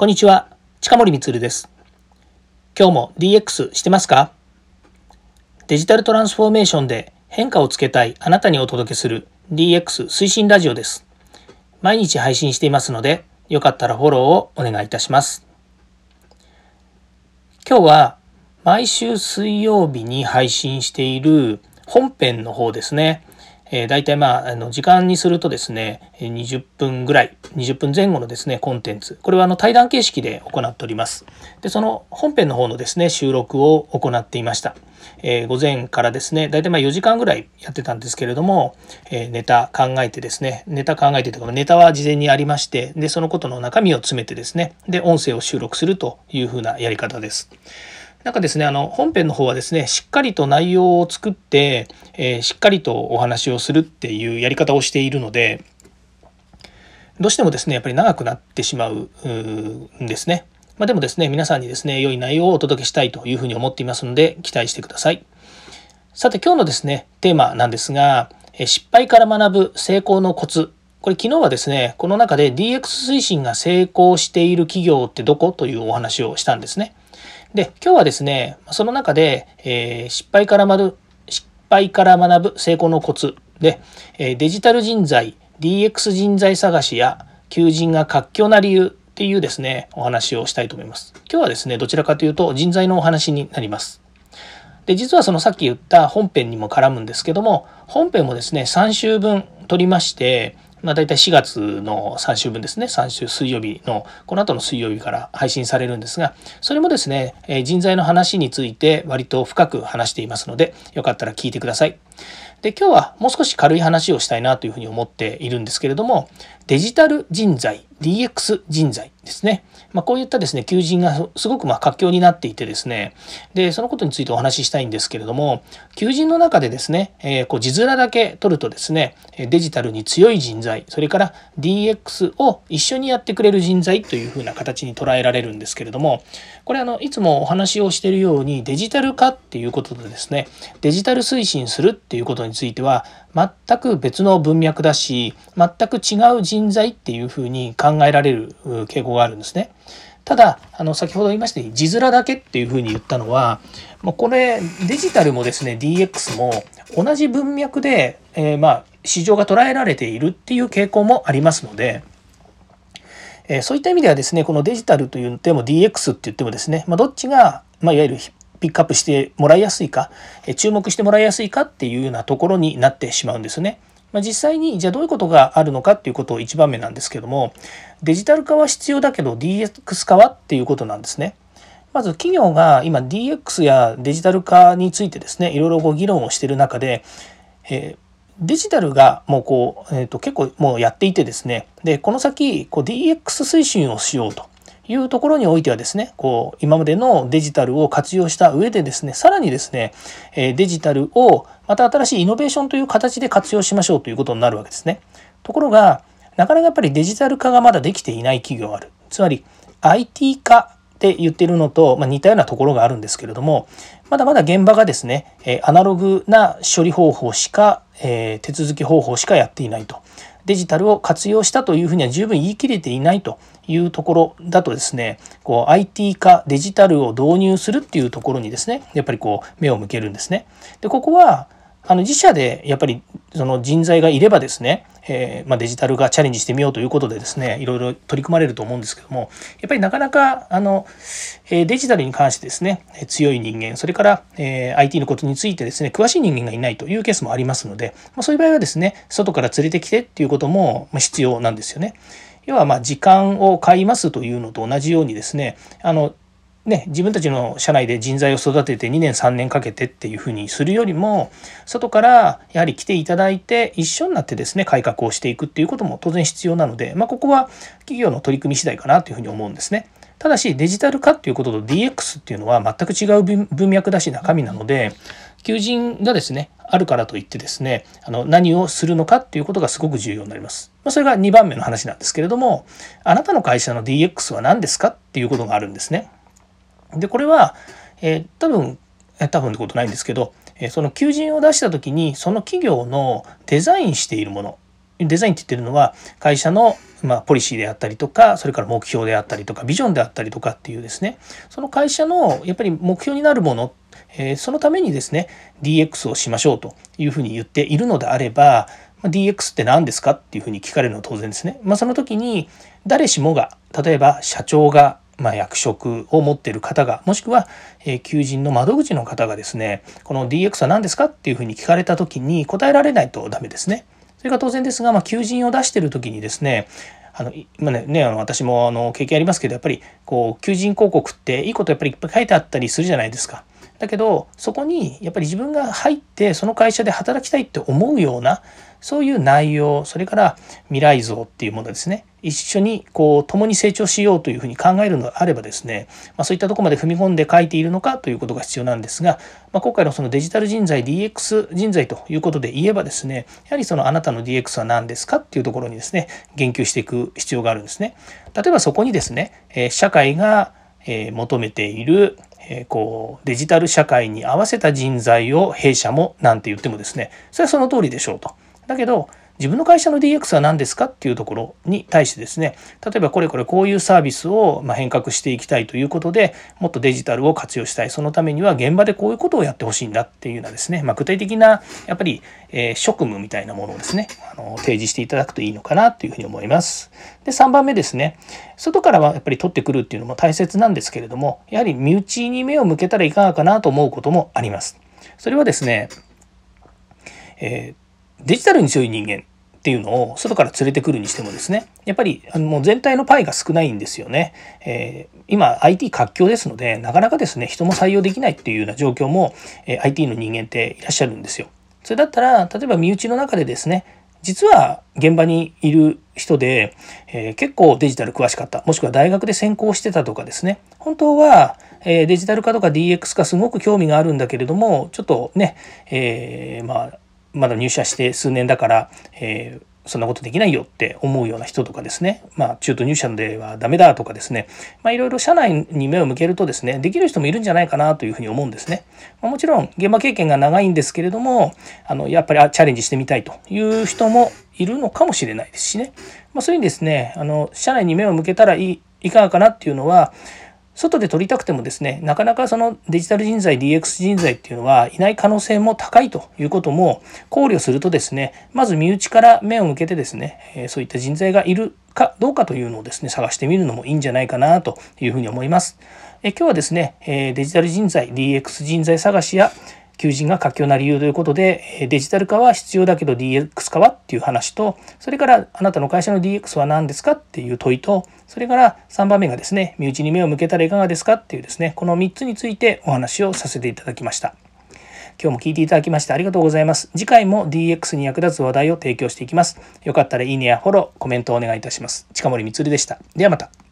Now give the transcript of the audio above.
こんにちは、近森光です。今日も DX してますか？デジタルトランスフォーメーションで変化をつけたいあなたにお届けする DX 推進ラジオです。毎日配信していますので、よかったらフォローをお願いいたします。今日は毎週水曜日に配信している本編の方ですね。えー、大体まあ、あの、時間にするとですね、20分ぐらい、20分前後のですね、コンテンツ。これはあの、対談形式で行っております。で、その本編の方のですね、収録を行っていました。えー、午前からですね、大体まあ4時間ぐらいやってたんですけれども、えー、ネタ考えてですね、ネタ考えてというか、ネタは事前にありまして、で、そのことの中身を詰めてですね、で、音声を収録するというふうなやり方です。なんかですね、あの、本編の方はですね、しっかりと内容を作って、えー、しっかりとお話をするっていうやり方をしているので、どうしてもですね、やっぱり長くなってしまうんですね。まあ、でもですね、皆さんにですね、良い内容をお届けしたいというふうに思っていますので、期待してください。さて、今日のですね、テーマなんですが、失敗から学ぶ成功のコツ。これ昨日はですね、この中で DX 推進が成功している企業ってどこというお話をしたんですね。で、今日はですね、その中で、えー、失敗から学ぶ、失敗から学ぶ成功のコツで、えデジタル人材、DX 人材探しや求人が活況な理由っていうですね、お話をしたいと思います。今日はですね、どちらかというと人材のお話になります。で、実はそのさっき言った本編にも絡むんですけども、本編もですね、3週分取りまして、まあ、大体4月の3週分ですね、3週水曜日の、この後の水曜日から配信されるんですが、それもですね、え人材の話について割と深く話していますので、よかったら聞いてください。で、今日はもう少し軽い話をしたいなというふうに思っているんですけれども、デジタル人材、DX 人材ですね。まあ、こういったですね、求人がすごくま活況になっていてですね、で、そのことについてお話ししたいんですけれども、求人の中でですね、えー、こう字面だけ取るとですね、デジタルに強い人材、それから DX を一緒にやってくれる人材というふうな形に捉えられるんですけれども、これあの、いつもお話をしているようにデジタル化っていうことでですね、デジタル推進するっていうことについては、全く別の文脈だし、全く違う人材っていうふうに考考えられる傾向があるんですね。ただ、あの、先ほど言いましたように、字面だけっていうふうに言ったのは、もうこれ、デジタルもですね、DX も同じ文脈で、えー、まあ、市場が捉えられているっていう傾向もありますので、えそういった意味ではですね、このデジタルと言っても DX って言ってもですね、まあ、どっちが、まあ、いわゆるピックアップしてもらいやすいか、え注目してもらいやすいかっていうようなところになってしまうんですね。まあ、実際にじゃあどういうことがあるのかっていうことを1番目なんですけどもデジタル化は必要だけど DX 化はっていうことなんですね。まず企業が今 DX やデジタル化についてですねいろいろご議論をしている中で、えー、デジタルがもうこう、えー、と結構もうやっていてですねでこの先こう DX 推進をしようというところにおいてはですね、こう、今までのデジタルを活用した上でですね、さらにですね、デジタルをまた新しいイノベーションという形で活用しましょうということになるわけですね。ところが、なかなかやっぱりデジタル化がまだできていない企業がある。つまり IT 化って言ってるのと、まあ、似たようなところがあるんですけれども、まだまだ現場がですね、アナログな処理方法しか、えー、手続き方法しかやっていないと。デジタルを活用したというふうには十分言い切れていないというところだとですね、こう IT 化、デジタルを導入するっていうところにですね、やっぱりこう目を向けるんですね。で、ここはあの自社でやっぱりその人材がいればですね、えー、まあ、デジタルがチャレンジしてみようということでですねいろいろ取り組まれると思うんですけどもやっぱりなかなかあの、えデジタルに関してですね強い人間それから、え IT のことについてですね詳しい人間がいないというケースもありますので、まあ、そういう場合はですね外から連れてきてっていうことも必要なんですよね。要はま時間を買いますというのと同じようにですねあのね、自分たちの社内で人材を育てて2年3年かけてっていうふうにするよりも外からやはり来ていただいて一緒になってですね改革をしていくっていうことも当然必要なので、まあ、ここは企業の取り組み次第かなというふうに思うんですね。ただしデジタル化っていうことと DX っていうのは全く違う文脈だし中身なので求人がですねあるからといってですねあの何をするのかっていうことがすごく重要になります。ま、それが2番目の話なんですけれどもあなたの会社の DX は何ですかっていうことがあるんですね。で、これは、えー、多分、多分ってことないんですけど、えその求人を出した時にその企業のデザインしているものデザインって言ってるのは会社のまあ、ポリシーであったりとかそれから目標であったりとかビジョンであったりとかっていうですねその会社のやっぱり目標になるもの、えー、そのためにですね DX をしましょうというふうに言っているのであれば、DX って何ですかっていうふうに聞かれるのは当然ですね。まあ、その時に誰しもが例えば社長がまあ、役職を持っている方がもしくは、えー、求人の窓口の方がですねこの DX は何ですかっていうふうに聞かれた時に答えられないとダメですね。それが当然ですが、まあ、求人を出してる時にですねあの今ねねあの私もあの経験ありますけどやっぱりこう求人広告っていいことやっぱりいっぱい書いてあったりするじゃないですか。だけどそこにやっぱり自分が入ってその会社で働きたいって思うようなそういう内容それから未来像っていうものですね一緒にこう共に成長しようというふうに考えるのであればですね、まあ、そういったとこまで踏み込んで書いているのかということが必要なんですが、まあ、今回のそのデジタル人材 DX 人材ということで言えばですねやはりそのあなたの DX は何ですかっていうところにですね言及していく必要があるんですね。例えばそこにですね社会が求めているこうデジタル社会に合わせた人材を弊社もなんて言ってもですねそれはその通りでしょうと。だけど自分の会社の DX は何ですかっていうところに対してですね例えばこれこれこういうサービスを変革していきたいということでもっとデジタルを活用したいそのためには現場でこういうことをやってほしいんだっていうようなですね、まあ、具体的なやっぱり、え職務みたいなものをですねあの提示していただくといいのかなというふうに思います。で3番目ですね外からはやっぱり取ってくるっていうのも大切なんですけれどもやはり身内に目を向けたらいかがかなと思うこともあります。それはですね、えー、デジタルに強い人間っていうのを外から連れてくるにしてもですねやっぱりあのもう全体のパイが少ないんですよね、えー、今 IT 活況ですのでなかなかですね人も採用できないっていうような状況も、えー、IT の人間っていらっしゃるんですよ。それだったら例えば身内の中でですね実は現場にいる人で、えー、結構デジタル詳しかった。もしくは大学で専攻してたとかですね。本当は、え、デジタル化とか DX 化すごく興味があるんだけれどもちょっとね、え、まあまだ入社して数年だから、えー、そんなことできないよって思うような人とかですね、まあ、中途入社ではダメだとかですね、まあ、いろいろ社内に目を向けるとですね、できる人もいるんじゃないかなというふうに思うんですね。まあ、もちろん、現場経験が長いんですけれども、あの、やっぱりチャレンジしてみたいという人もいるのかもしれないですしね。まあ、そういうにですね、あの、社内に目を向けたらいい、いかがかなっていうのは、外で取りたくてもですねなかなかそのデジタル人材 DX 人材っていうのはいない可能性も高いということも考慮するとですねまず身内から目を向けてですねそういった人材がいるかどうかというのをですね探してみるのもいいんじゃないかなというふうに思います。え今日はですねデジタル人材 DX 人材探しや求人が活況な理由ということでデジタル化は必要だけど DX 化はっていう話とそれからあなたの会社の DX は何ですかっていう問いとそれから3番目がですね身内に目を向けたらいかがですかっていうですねこの3つについてお話をさせていただきました。今日も聞いていただきましてありがとうございます。次回も DX に役立つ話題を提供していきます。よかったらいいねやフォロー、コメントをお願いいたします。近森光でした。ではまた。